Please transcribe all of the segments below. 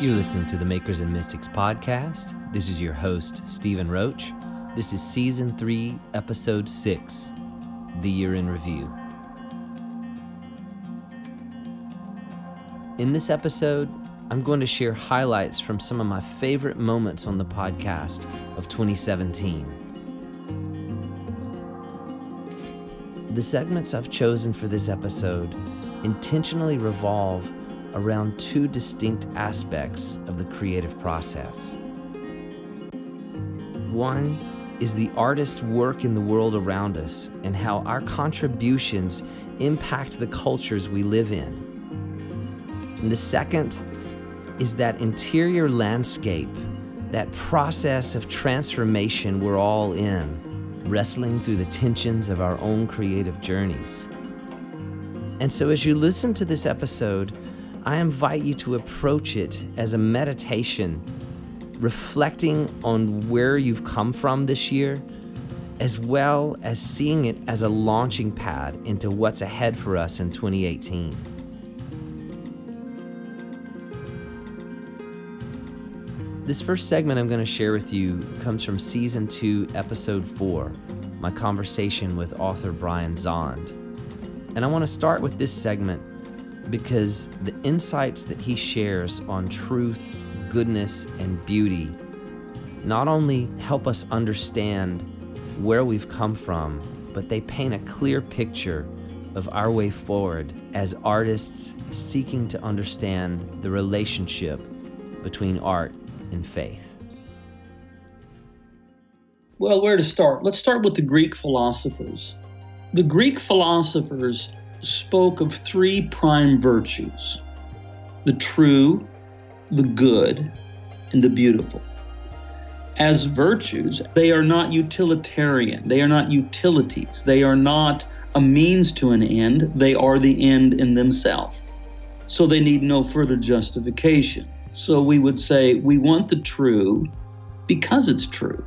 You're listening to the Makers and Mystics podcast. This is your host, Stephen Roach. This is season three, episode six, The Year in Review. In this episode, I'm going to share highlights from some of my favorite moments on the podcast of 2017. The segments I've chosen for this episode intentionally revolve around two distinct aspects of the creative process. One is the artist's work in the world around us and how our contributions impact the cultures we live in. And the second is that interior landscape, that process of transformation we're all in, wrestling through the tensions of our own creative journeys. And so, as you listen to this episode, I invite you to approach it as a meditation, reflecting on where you've come from this year, as well as seeing it as a launching pad into what's ahead for us in 2018. This first segment I'm going to share with you comes from season 2, episode 4, my conversation with author Brian Zahnd. And I want to start with this segment because the insights that he shares on truth, goodness, and beauty not only help us understand where we've come from, but they paint a clear picture of our way forward as artists seeking to understand the relationship between art and faith. Well, where to start? Let's start with the Greek philosophers. The Greek philosophers spoke of three prime virtues the true, the good, and the beautiful. As virtues, they are not utilitarian, they are not utilities, they are not a means to an end, they are the end in themselves. So they need no further justification. So we would say we want the true because it's true.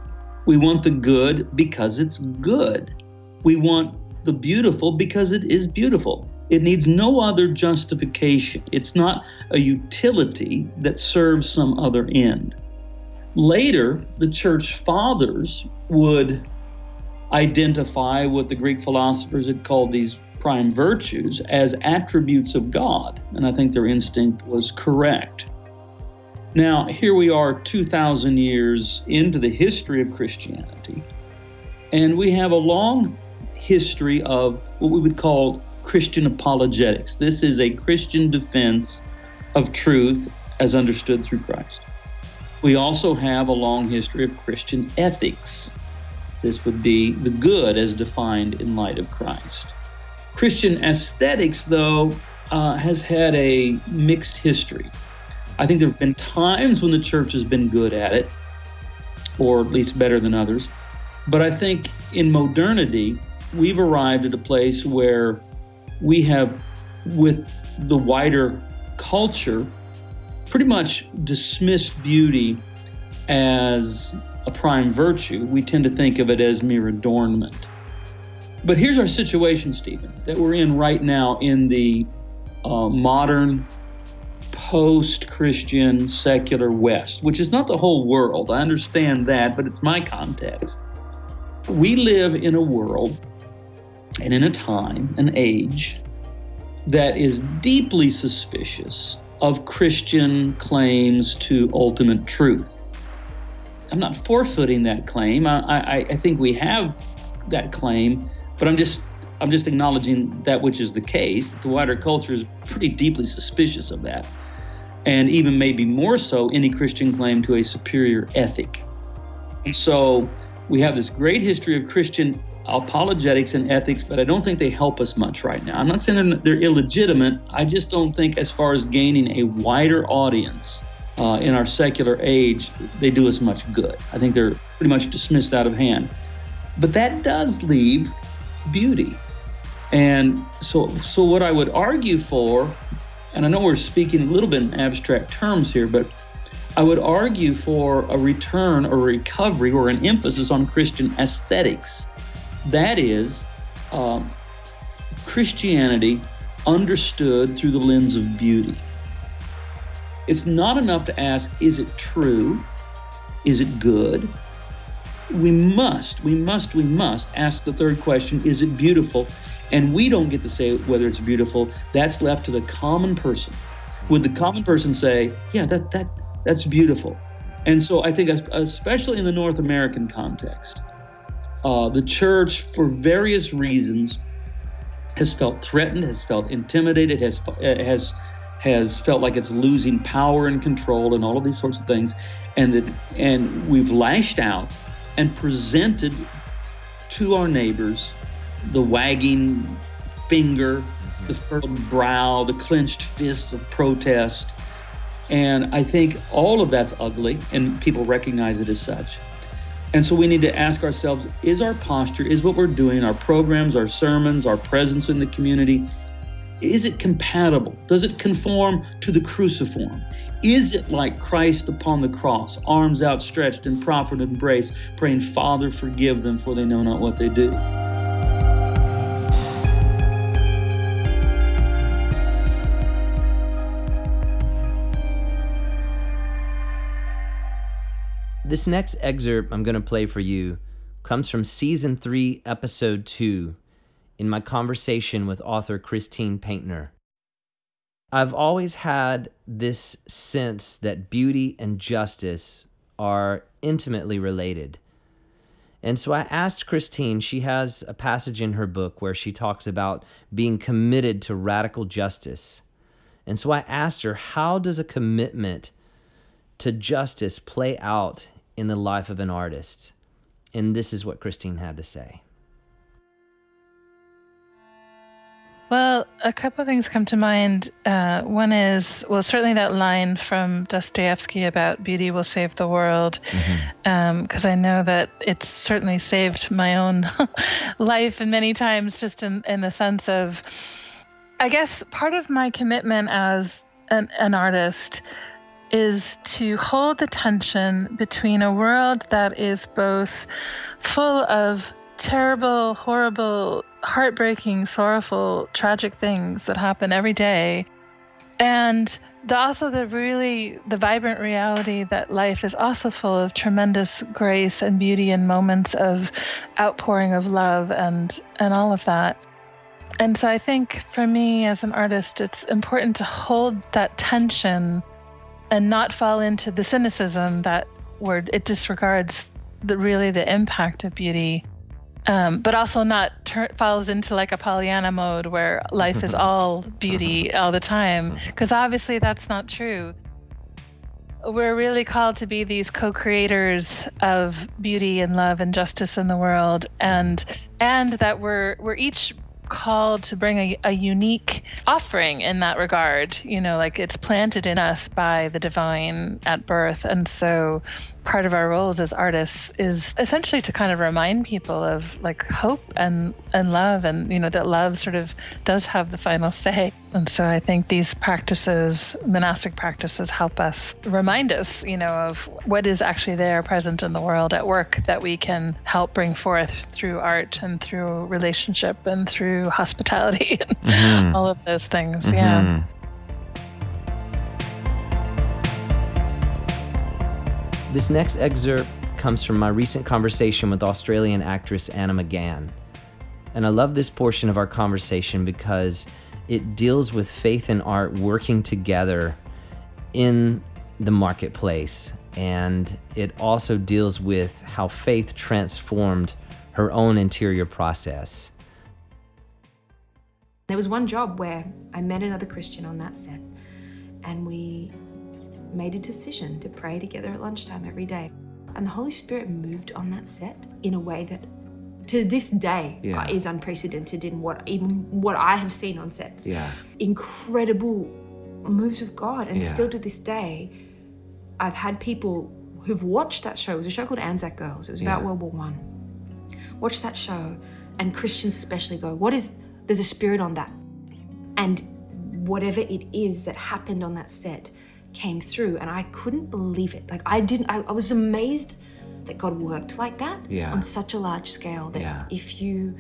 We want the good because it's good. We want the beautiful because it is beautiful. It needs no other justification. It's not a utility that serves some other end. Later, the church fathers would identify what the Greek philosophers had called these prime virtues as attributes of God, and I think their instinct was correct. Now, here we are 2,000 years into the history of Christianity, and we have a long history of what we would call Christian apologetics. This is a Christian defense of truth as understood through Christ. We also have a long history of Christian ethics. This would be the good as defined in light of Christ. Christian aesthetics, though, uh, has had a mixed history. I think there have been times when the church has been good at it, or at least better than others. But I think in modernity, we've arrived at a place where we have, with the wider culture, pretty much dismissed beauty as a prime virtue. We tend to think of it as mere adornment. But here's our situation, Stephen, that we're in right now in the uh, modern, post Christian, secular West, which is not the whole world. I understand that, but it's my context. We live in a world and in a time, an age, that is deeply suspicious of Christian claims to ultimate truth. I'm not forfeiting that claim. I, I, I, think we have that claim, but I'm just I'm just acknowledging that which is the case. The wider culture is pretty deeply suspicious of that, and even maybe more so any Christian claim to a superior ethic. And so we have this great history of Christian apologetics and ethics, but I don't think they help us much right now. I'm not saying they're, they're illegitimate. I just don't think, as far as gaining a wider audience uh, in our secular age, they do us much good. I think they're pretty much dismissed out of hand. But that does leave beauty. And so, so what I would argue for, and I know we're speaking a little bit in abstract terms here, but I would argue for a return or recovery or an emphasis on Christian aesthetics that is uh, Christianity understood through the lens of beauty. It's not enough to ask, is it true? Is it good? We must, we must, we must ask the third question, is it beautiful? And we don't get to say whether it's beautiful. That's left to the common person. Would the common person say, yeah, that, that, that's beautiful? And so I think, especially in the North American context, uh, the church, for various reasons, has felt threatened, has felt intimidated, has has has felt like it's losing power and control, and all of these sorts of things, and that and we've lashed out and presented to our neighbors the wagging finger, the furrowed brow, the clenched fists of protest, and I think all of that's ugly, and people recognize it as such. And so we need to ask ourselves is our posture, is what we're doing, our programs, our sermons, our presence in the community, is it compatible? Does it conform to the cruciform? Is it like Christ upon the cross, arms outstretched in proffered embrace, praying, Father, forgive them, for they know not what they do? This next excerpt I'm going to play for you comes from season 3, episode 2, in my conversation with author Christine Paintner. I've always had this sense that beauty and justice are intimately related. And so I asked Christine, she has a passage in her book where she talks about being committed to radical justice. And so I asked her, how does a commitment to justice play out in the life of an artist. And this is what Christine had to say. Well, a couple of things come to mind. Uh, one is, well, certainly that line from Dostoevsky about beauty will save the world, because mm-hmm. um, I know that it's certainly saved my own life and many times, just in, in the sense of, I guess, part of my commitment as an, an artist is to hold the tension between a world that is both full of terrible, horrible, heartbreaking, sorrowful, tragic things that happen every day, and the, also the really the vibrant reality that life is also full of tremendous grace and beauty and moments of outpouring of love and and all of that. And so I think for me as an artist, it's important to hold that tension and not fall into the cynicism that where it disregards the really the impact of beauty um, but also not tur- falls into like a Pollyanna mode where life is all beauty all the time, because obviously that's not true. We're really called to be these co-creators of beauty and love and justice in the world, and and that we're we're each called to bring a, a unique offering in that regard. You know, like it's planted in us by the divine at birth. And so part of our roles as artists is essentially to kind of remind people of like hope and and love and you know that love sort of does have the final say and so i think these practices monastic practices help us remind us you know of what is actually there present in the world at work that we can help bring forth through art and through relationship and through hospitality and mm-hmm. all of those things mm-hmm. yeah This next excerpt comes from my recent conversation with Australian actress Anna McGahan. And I love this portion of our conversation because it deals with faith and art working together in the marketplace. And it also deals with how faith transformed her own interior process. There was one job where I met another Christian on that set, and we made a decision to pray together at lunchtime every day. And the Holy Spirit moved on that set in a way that to this day yeah. is unprecedented in what even what I have seen on sets. Yeah. Incredible moves of God. And yeah. still to this day, I've had people who've watched that show. It was a show called Anzac Girls. It was about. World War One. Watch that show, and Christians especially go, "What is? There's a spirit on that." And whatever it is that happened on that set, came through and I couldn't believe it. Like I didn't I, I was amazed that God worked like that yeah. on such a large scale that yeah. if you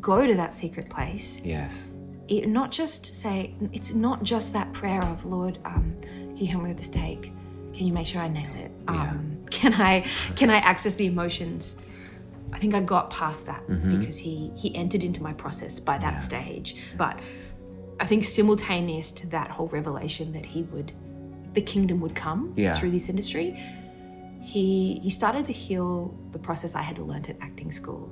go to that secret place, yes, it, not just say it's not just that prayer of Lord, um, can you help me with this take? Can you make sure I nail it? Um, Can I can I access the emotions? I think I got past that Mm-hmm. because he he entered into my process by that stage. But I think simultaneous to that whole revelation that he would, the kingdom would come Yeah. through this industry. He he started to heal the process I had learnt at acting school,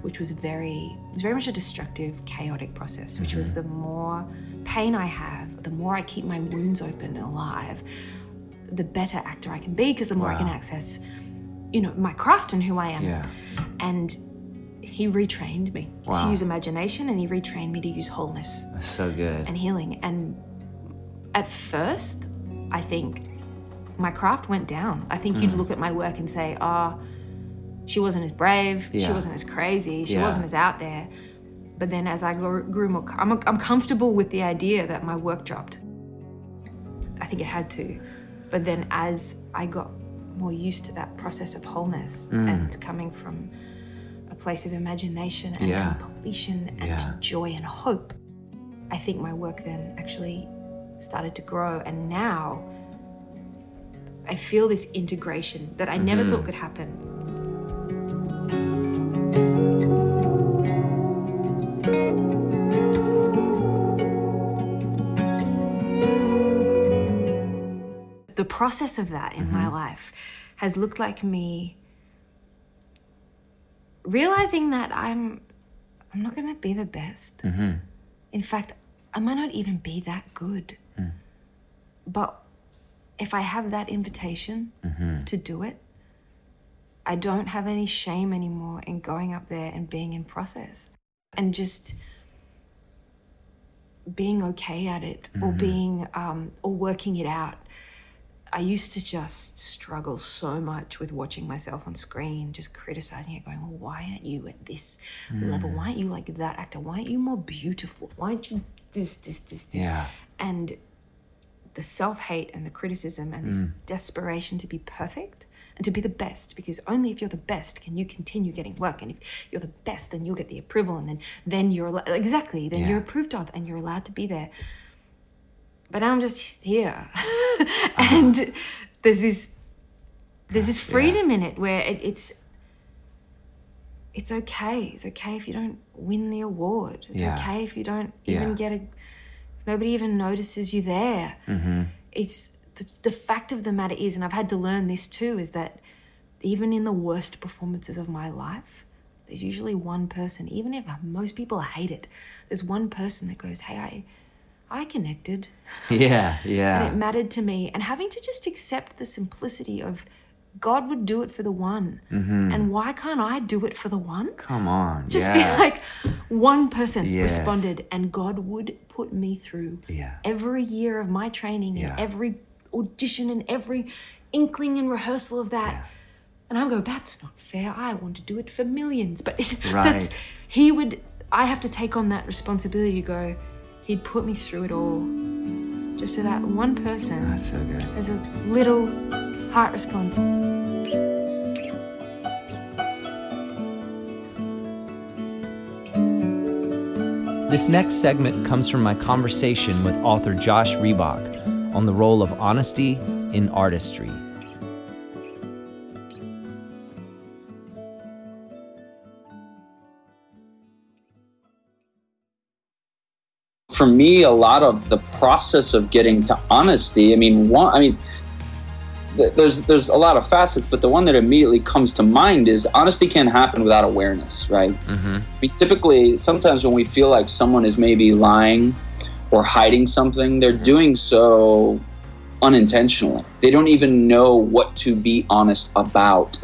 which was very it was very much a destructive, chaotic process. Which was mm-hmm. the more pain I have, the more I keep my wounds open and alive, the better actor I can be because the more I can access, you know, my craft and who I am. Yeah. And he retrained me to use imagination and he retrained me to use wholeness That's so good. and healing. And at first, I think my craft went down. I think Mm. you'd look at my work and say, oh, she wasn't as brave, she wasn't as crazy, she Yeah. wasn't as out there. But then as I grew, grew more, I'm, I'm comfortable with the idea that my work dropped. I think it had to. But then as I got more used to that process of wholeness Mm. and coming from a place of imagination and Yeah. completion and Yeah. joy and hope, I think my work then actually started to grow. And now I feel this integration that I never mm-hmm. thought could happen. The process of that in my mm-hmm. life has looked like me realizing that I'm I'm not going to be the best. Mm-hmm. In fact, I might not even be that good. But if I have that invitation mm-hmm. to do it, I don't have any shame anymore in going up there and being in process and just being okay at it or mm-hmm. being um, or working it out. I used to just struggle so much with watching myself on screen, just criticizing it, going, well, why aren't you at this level? Mm. Why aren't you like that actor? Why aren't you more beautiful? Why aren't you this, this, this, this? Yeah. And the self hate and the criticism and this mm. desperation to be perfect and to be the best, because only if you're the best can you continue getting work. And if you're the best, then you'll get the approval, and then then you're exactly then Yeah. you're approved of, and you're allowed to be there. But I'm just here, uh-huh. and there's this there's this freedom in it where it, it's it's okay. It's okay if you don't win the award. It's Yeah. okay if you don't even Yeah. get a nobody even notices you there. Mm-hmm. It's the, the fact of the matter is, and I've had to learn this too, is that even in the worst performances of my life, there's usually one person, even if most people hate it, there's one person that goes, Hey, I I connected Yeah, yeah. and it mattered to me. And having to just accept the simplicity of God would do it for the one. Mm-hmm. And why can't I do it for the one? Come on. Just yeah. be like, one person Yes. responded, and God would put me through Yeah. every year of my training Yeah. and every audition and every inkling and rehearsal of that. And I go, that's not fair. I want to do it for millions. But it, that's, he would, I have to take on that responsibility to go, he'd put me through it all just so that one person That's so good. has a little heart response. This next segment comes from my conversation with author Josh Reebok on the role of honesty in artistry. for me, a lot of the process of getting to honesty. I mean, one, I mean, th- there's there's a lot of facets, but the one that immediately comes to mind is honesty can't happen without awareness, right? Mm-hmm. We typically, sometimes when we feel like someone is maybe lying or hiding something, they're doing so unintentionally. They don't even know what to be honest about.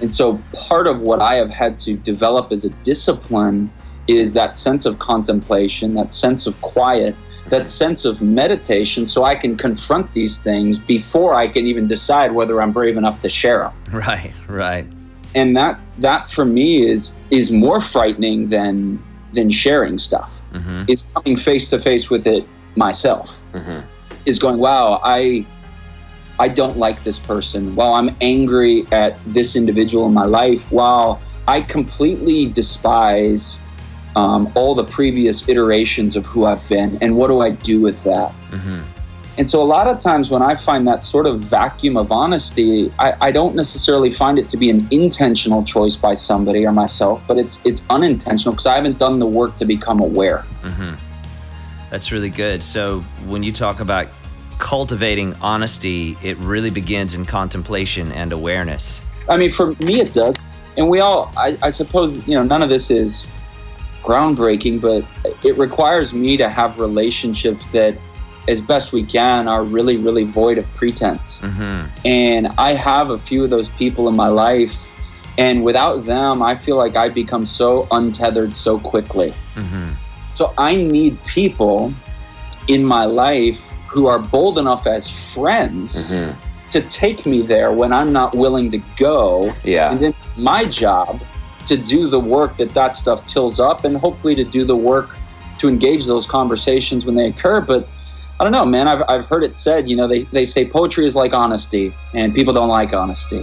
And so part of what I have had to develop as a discipline is that sense of contemplation, that sense of quiet, that sense of meditation so I can confront these things before I can even decide whether I'm brave enough to share them. Right, right. And that that for me is is more frightening than than sharing stuff. Mm-hmm. Is coming face to face with it myself. Mm-hmm. Is going, wow, I I don't like this person. Wow, I'm angry at this individual in my life. Wow, I completely despise um, all the previous iterations of who I've been, and what do I do with that? Mm-hmm. And so, a lot of times when I find that sort of vacuum of honesty, I, I, don't necessarily find it to be an intentional choice by somebody or myself, but it's it's unintentional because I haven't done the work to become aware. Mm-hmm. That's really good. So, when you talk about cultivating honesty, it really begins in contemplation and awareness. I mean, for me, it does. And we all, I, I suppose, you know, none of this is groundbreaking, but it requires me to have relationships that as best we can are really really void of pretense mm-hmm. and i have a few of those people in my life and without them i feel like i become so untethered so quickly mm-hmm. so i need people in my life who are bold enough as friends mm-hmm. to take me there when i'm not willing to go yeah and then my job to do the work that that stuff tills up and hopefully to do the work to engage those conversations when they occur but I don't know, man. I've, I've heard it said, you know, they, they say poetry is like honesty, and people don't like honesty.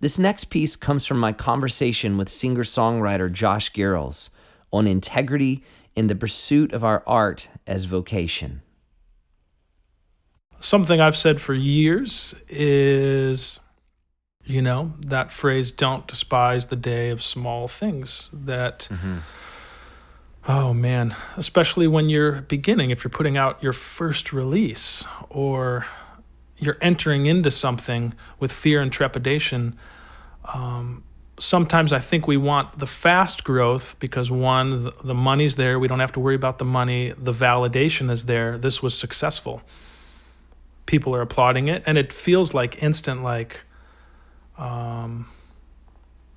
This next piece comes from my conversation with singer songwriter Josh Garrels on integrity in the pursuit of our art as vocation. Something I've said for years is you know, that phrase, don't despise the day of small things. That, mm-hmm. oh man, especially when you're beginning, if you're putting out your first release or you're entering into something with fear and trepidation. Um, sometimes I think we want the fast growth because one, the, the money's there. We don't have to worry about the money. The validation is there. This was successful. People are applauding it. And it feels like instant, like, um,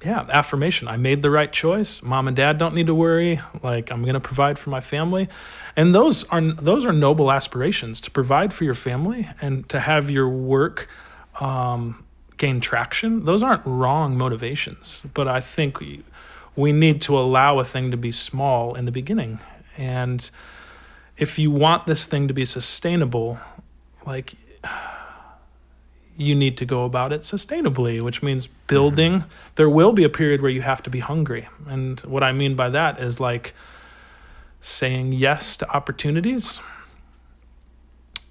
yeah, affirmation. I made the right choice. Mom and dad don't need to worry. Like I'm going to provide for my family. And those are those are noble aspirations to provide for your family and to have your work um, gain traction. Those aren't wrong motivations, but I think we, we need to allow a thing to be small in the beginning. And if you want this thing to be sustainable, like you need to go about it sustainably, which means building. Mm-hmm. There will be a period where you have to be hungry. And what I mean by that is like saying yes to opportunities,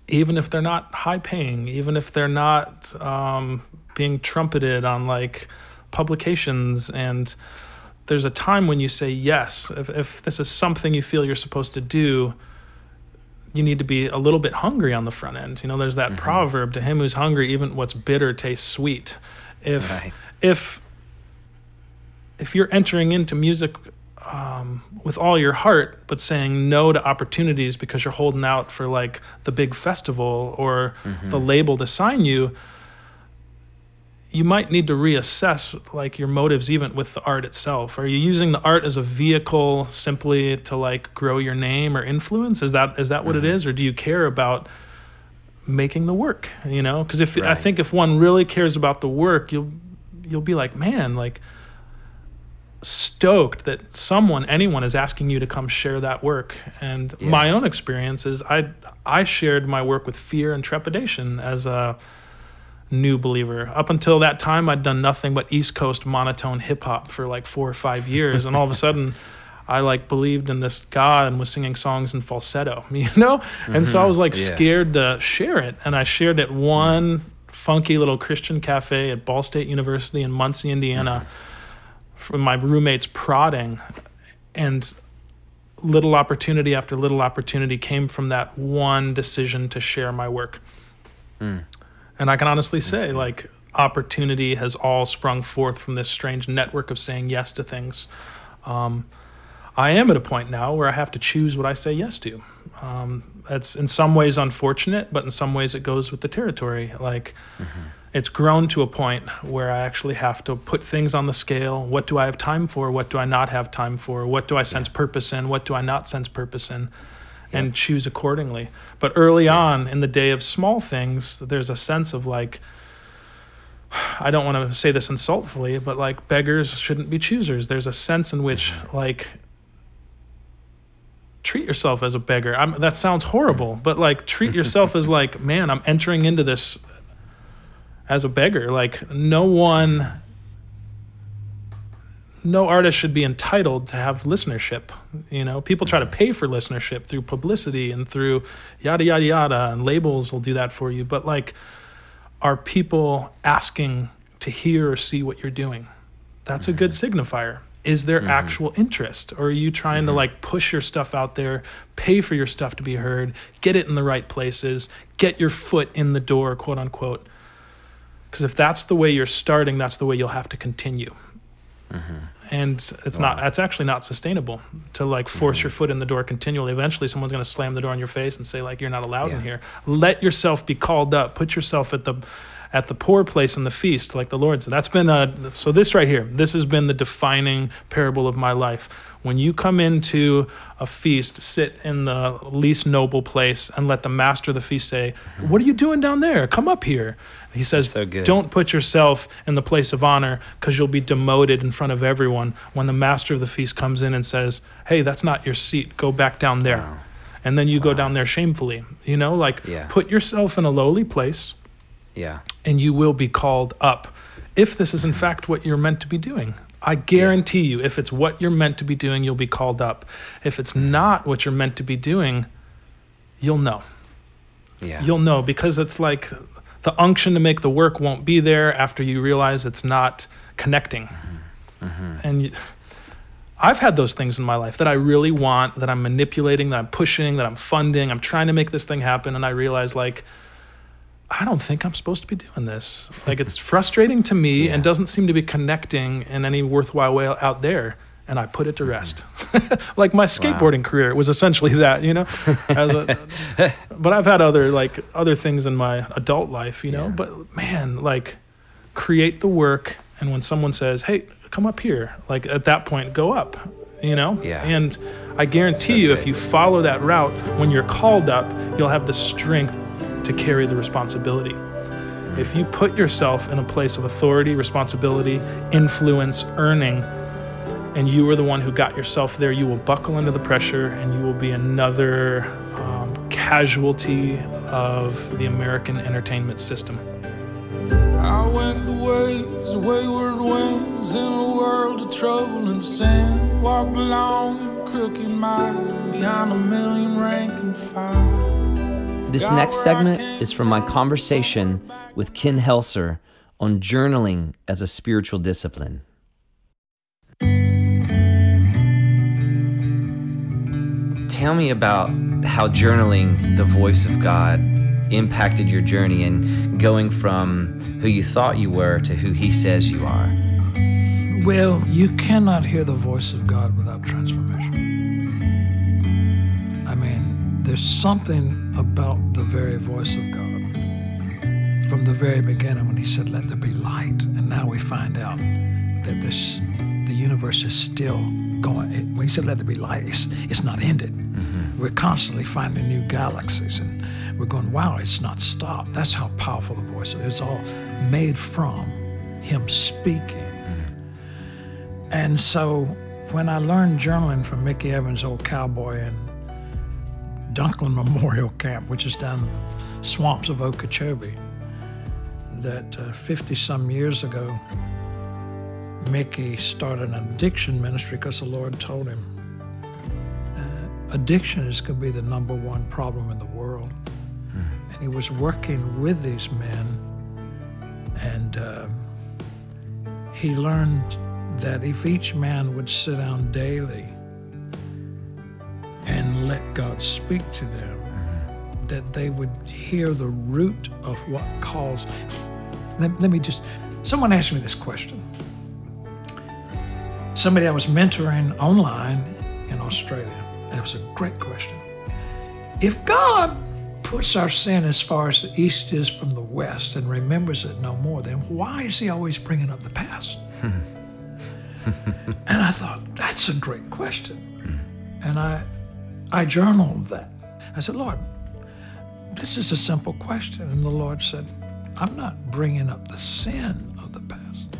even if they're not high paying, even if they're not um, being trumpeted on like publications. And there's a time when you say yes. If, if this is something you feel you're supposed to do, you need to be a little bit hungry on the front end. You know, there's that mm-hmm. proverb: "To him who's hungry, even what's bitter tastes sweet." If right. if if you're entering into music um, with all your heart, but saying no to opportunities because you're holding out for like the big festival or mm-hmm. the label to sign you, you might need to reassess like your motives even with the art itself are you using the art as a vehicle simply to like grow your name or influence is that is that what mm-hmm. it is or do you care about making the work you know because if right. i think if one really cares about the work you'll you'll be like man like stoked that someone anyone is asking you to come share that work and yeah. my own experience is i i shared my work with fear and trepidation as a new believer. Up until that time, I'd done nothing but East Coast monotone hip hop for like four or five years, and all of a sudden, I like believed in this God and was singing songs in falsetto, you know. Mm-hmm. And so I mm-hmm. was like yeah. scared to share it, and I shared it one funky little Christian cafe at Ball State University in Muncie, Indiana, mm-hmm. from my roommates prodding, and little opportunity after little opportunity came from that one decision to share my work. Mm. And I can honestly say, like, opportunity has all sprung forth from this strange network of saying yes to things. Um, I am at a point now where I have to choose what I say yes to. Um, it's in some ways unfortunate, but in some ways it goes with the territory. Like, mm-hmm. it's grown to a point where I actually have to put things on the scale. What do I have time for? What do I not have time for? What do I sense yeah. purpose in? What do I not sense purpose in? And choose accordingly. But early on in the day of small things, there's a sense of like, I don't want to say this insultfully, but like beggars shouldn't be choosers. There's a sense in which like treat yourself as a beggar. I'm, that sounds horrible, but like treat yourself as like, man, I'm entering into this as a beggar. Like no one no artist should be entitled to have listenership. You know, people try to pay for listenership through publicity and through yada yada yada, and labels will do that for you. But like, are people asking to hear or see what you're doing? That's a good signifier. Is there mm-hmm. actual interest, or are you trying mm-hmm. to like push your stuff out there, pay for your stuff to be heard, get it in the right places, get your foot in the door, quote unquote? Because if that's the way you're starting, that's the way you'll have to continue. Mm-hmm and it's wow. not that's actually not sustainable to like force mm-hmm. your foot in the door continually eventually someone's going to slam the door in your face and say like you're not allowed yeah. in here let yourself be called up put yourself at the at the poor place in the feast like the lord said that's been a so this right here this has been the defining parable of my life when you come into a feast sit in the least noble place and let the master of the feast say what are you doing down there come up here he says, so Don't put yourself in the place of honor because you'll be demoted in front of everyone when the master of the feast comes in and says, Hey, that's not your seat. Go back down there. Wow. And then you wow. go down there shamefully. You know, like yeah. put yourself in a lowly place. Yeah. And you will be called up if this is in fact what you're meant to be doing. I guarantee yeah. you, if it's what you're meant to be doing, you'll be called up. If it's not what you're meant to be doing, you'll know. Yeah. You'll know because it's like the unction to make the work won't be there after you realize it's not connecting. Mm-hmm. Mm-hmm. And you, I've had those things in my life that I really want, that I'm manipulating, that I'm pushing, that I'm funding. I'm trying to make this thing happen. And I realize, like, I don't think I'm supposed to be doing this. Like, it's frustrating to me yeah. and doesn't seem to be connecting in any worthwhile way out there and I put it to rest. Like my skateboarding wow. career was essentially that, you know. A, but I've had other like other things in my adult life, you know. Yeah. But man, like create the work, and when someone says, "Hey, come up here," like at that point, go up, you know. Yeah. And I guarantee so you, good. if you follow that route, when you're called up, you'll have the strength to carry the responsibility. If you put yourself in a place of authority, responsibility, influence, earning and you are the one who got yourself there, you will buckle under the pressure and you will be another um, casualty of the American entertainment system. I went the ways, wayward winds in a world of trouble and sin. Walked along in crooked mile behind a million rank and file. This next segment is from my conversation with Ken Helser on journaling as a spiritual discipline. tell me about how journaling the voice of God impacted your journey and going from who you thought you were to who He says you are. Well, you cannot hear the voice of God without transformation. I mean, there's something about the very voice of God from the very beginning when He said, Let there be light. And now we find out that this the universe is still going. When He said, Let there be light, it's, it's not ended. We're constantly finding new galaxies, and we're going, wow, it's not stopped. That's how powerful the voice is. It's all made from Him speaking. Mm-hmm. And so when I learned journaling from Mickey Evans, old cowboy, in Dunklin Memorial Camp, which is down the swamps of Okeechobee, that 50 uh, some years ago, Mickey started an addiction ministry because the Lord told him addiction is going to be the number one problem in the world. Mm. And he was working with these men, and um, he learned that if each man would sit down daily God speak to them, mm. that they would hear the root of what calls. Let, let me just, someone asked me this question. Somebody I was mentoring online in Australia and it was a great question. If God puts our sin as far as the east is from the west and remembers it no more, then why is He always bringing up the past? and I thought, that's a great question. and I, I journaled that. I said, Lord, this is a simple question. And the Lord said, I'm not bringing up the sin of the past.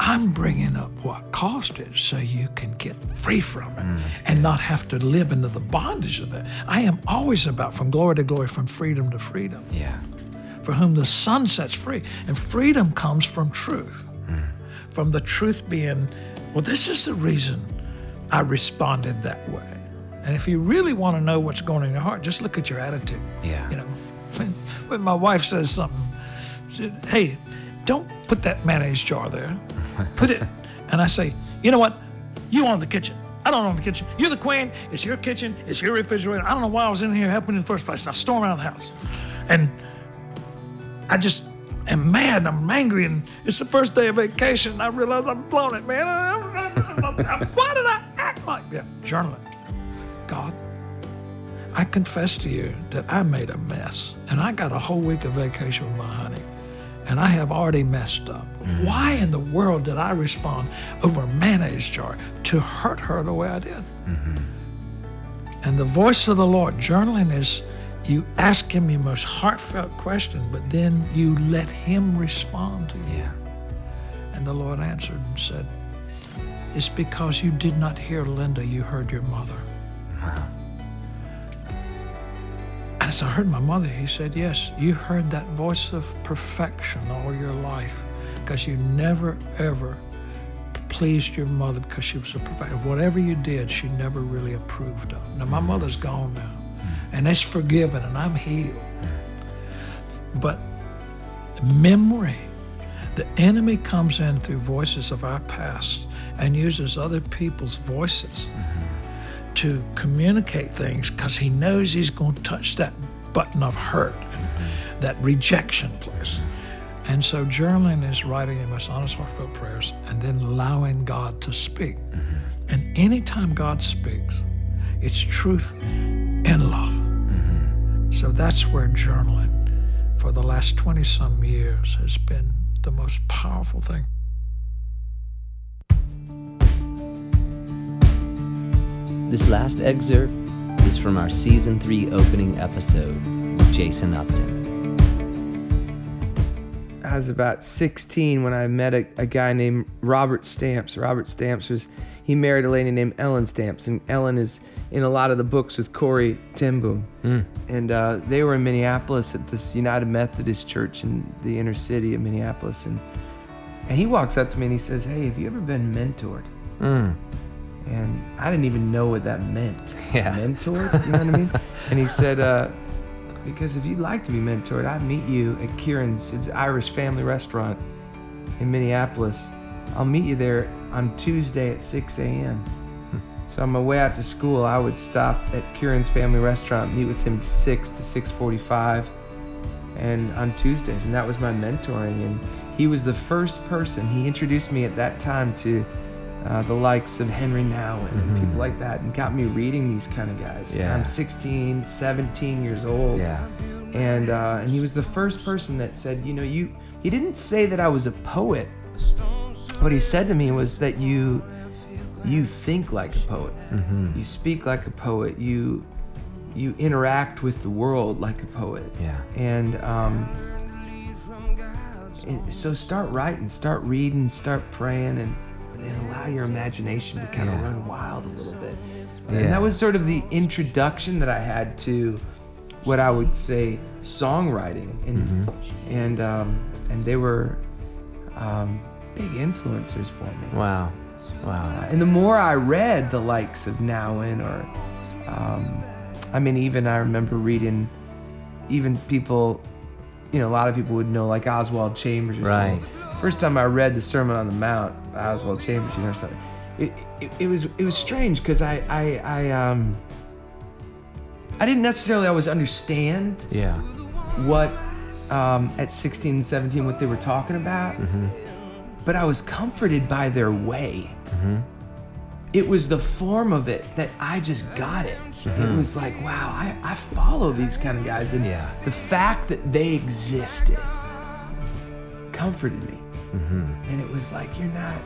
I'm bringing up what caused it so you can get free from it mm, and not have to live into the bondage of it. I am always about from glory to glory, from freedom to freedom. Yeah. for whom the sun sets free. And freedom comes from truth, mm. from the truth being, well, this is the reason I responded that way. And if you really want to know what's going on in your heart, just look at your attitude. Yeah. You know, when, when my wife says something, she, hey, don't put that mayonnaise jar there. Put it, and I say, you know what? You own the kitchen. I don't own the kitchen. You're the queen. It's your kitchen. It's your refrigerator. I don't know why I was in here helping in the first place. And I storm out of the house. And I just am mad and I'm angry. And it's the first day of vacation. And I realize I've blown it, man. why did I act like that? Journaling. God, I confess to you that I made a mess. And I got a whole week of vacation with my honey and I have already messed up. Mm-hmm. Why in the world did I respond over a mayonnaise jar to hurt her the way I did? Mm-hmm. And the voice of the Lord, journaling is you ask him your most heartfelt question, but then you let him respond to you. Yeah. And the Lord answered and said, It's because you did not hear Linda, you heard your mother. Wow. As I heard my mother, he said, Yes, you heard that voice of perfection all your life because you never, ever pleased your mother because she was a perfect. Whatever you did, she never really approved of. Now, my mother's gone now, and it's forgiven, and I'm healed. But memory, the enemy comes in through voices of our past and uses other people's voices. Mm-hmm to communicate things because he knows he's going to touch that button of hurt and that rejection place. And so journaling is writing your most honest, heartfelt prayers and then allowing God to speak. Mm-hmm. And anytime God speaks, it's truth and love. Mm-hmm. So that's where journaling for the last 20 some years has been the most powerful thing. This last excerpt is from our season three opening episode with Jason Upton. I was about 16 when I met a, a, guy named Robert Stamps. Robert Stamps was, he married a lady named Ellen Stamps, and Ellen is in a lot of the books with Corrie ten Boom. Mm. And uh, they were in Minneapolis at this United Methodist Church in the inner city of Minneapolis. And, and he walks up to me and he says, Hey, have you ever been mentored? Mm. And I didn't even know what that meant. Yeah. Mentored? You know what I mean? And he said, uh, because if you'd like to be mentored, I'd meet you at Kieran's, it's Irish family restaurant in Minneapolis. I'll meet you there on Tuesday at 6 a.m. Hmm. So on my way out to school, I would stop at Kieran's family restaurant, meet with him 6 to 6:45, and on Tuesdays, and that was my mentoring. And he was the first person. He introduced me at that time to uh, the likes of Henri Nouwen mm-hmm. and people like that, and got me reading these kind of guys. Yeah. I'm 16, 17 years old. Yeah. And uh, and he was the first person that said, you know, you. He didn't say that I was a poet. What he said to me was that you, you think like a poet. Mm-hmm. You speak like a poet. You, you interact with the world like a poet. Yeah. And um, so start writing, start reading, start praying, and and allow your imagination to kind of yeah. run wild a little bit. And that was sort of the introduction that I had to what I would say songwriting, and mm-hmm. and um, and they were um, big influencers for me. Wow, wow. Uh, and the more I read the likes of Nouwen, or um, I mean, even I remember reading, even people, you know, a lot of people would know like Oswald Chambers or right. something first time I read the Sermon on the Mount, Oswald Chambers, you know, something. It, it, it was it was strange because I, I I um I didn't necessarily always understand yeah what um, at 16 and 17 what they were talking about, mm-hmm. but I was comforted by their way. Mm-hmm. It was the form of it that I just got it. Mm-hmm. It was like, wow, I, I follow these kind of guys. And yeah. the fact that they existed comforted me. Mm-hmm. And it was like, you're not.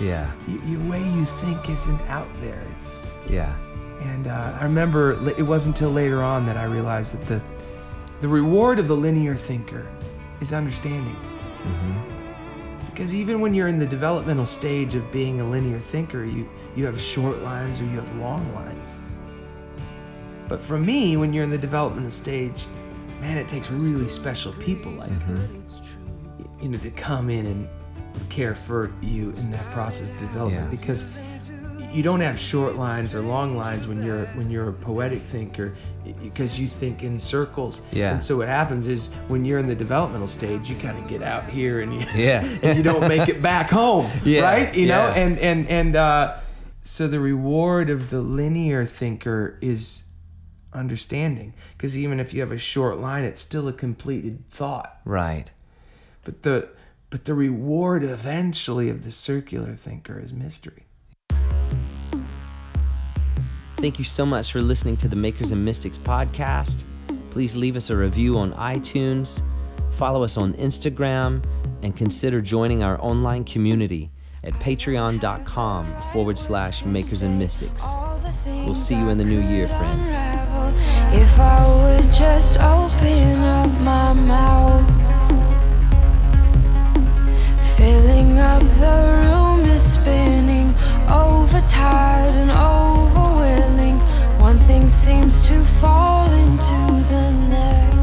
Yeah. The way you think isn't out there. It's. Yeah. And uh, I remember it wasn't until later on that I realized that the, the reward of the linear thinker is understanding. Mm-hmm. Because even when you're in the developmental stage of being a linear thinker, you, you have short lines or you have long lines. But for me, when you're in the developmental stage, man, it takes really special people like you know to come in and care for you in that process of development Yeah. because you don't have short lines or long lines when you're when you're a poetic thinker because you think in circles Yeah. and so what happens is when you're in the developmental stage you kind of get out here and you Yeah. and you don't make it back home Yeah, right you know and and and uh so the reward of the linear thinker is understanding because even if you have a short line it's still a completed thought Right. But the but the reward eventually of the circular thinker is mystery Thank you so much for listening to the Makers and Mystics podcast. Please leave us a review on iTunes, follow us on Instagram, and consider joining our online community at patreon.com forward slash makers and mystics. We'll see you in the new year, friends. If I would just open up my mouth, The room is spinning, overtired and overwilling. One thing seems to fall into the next.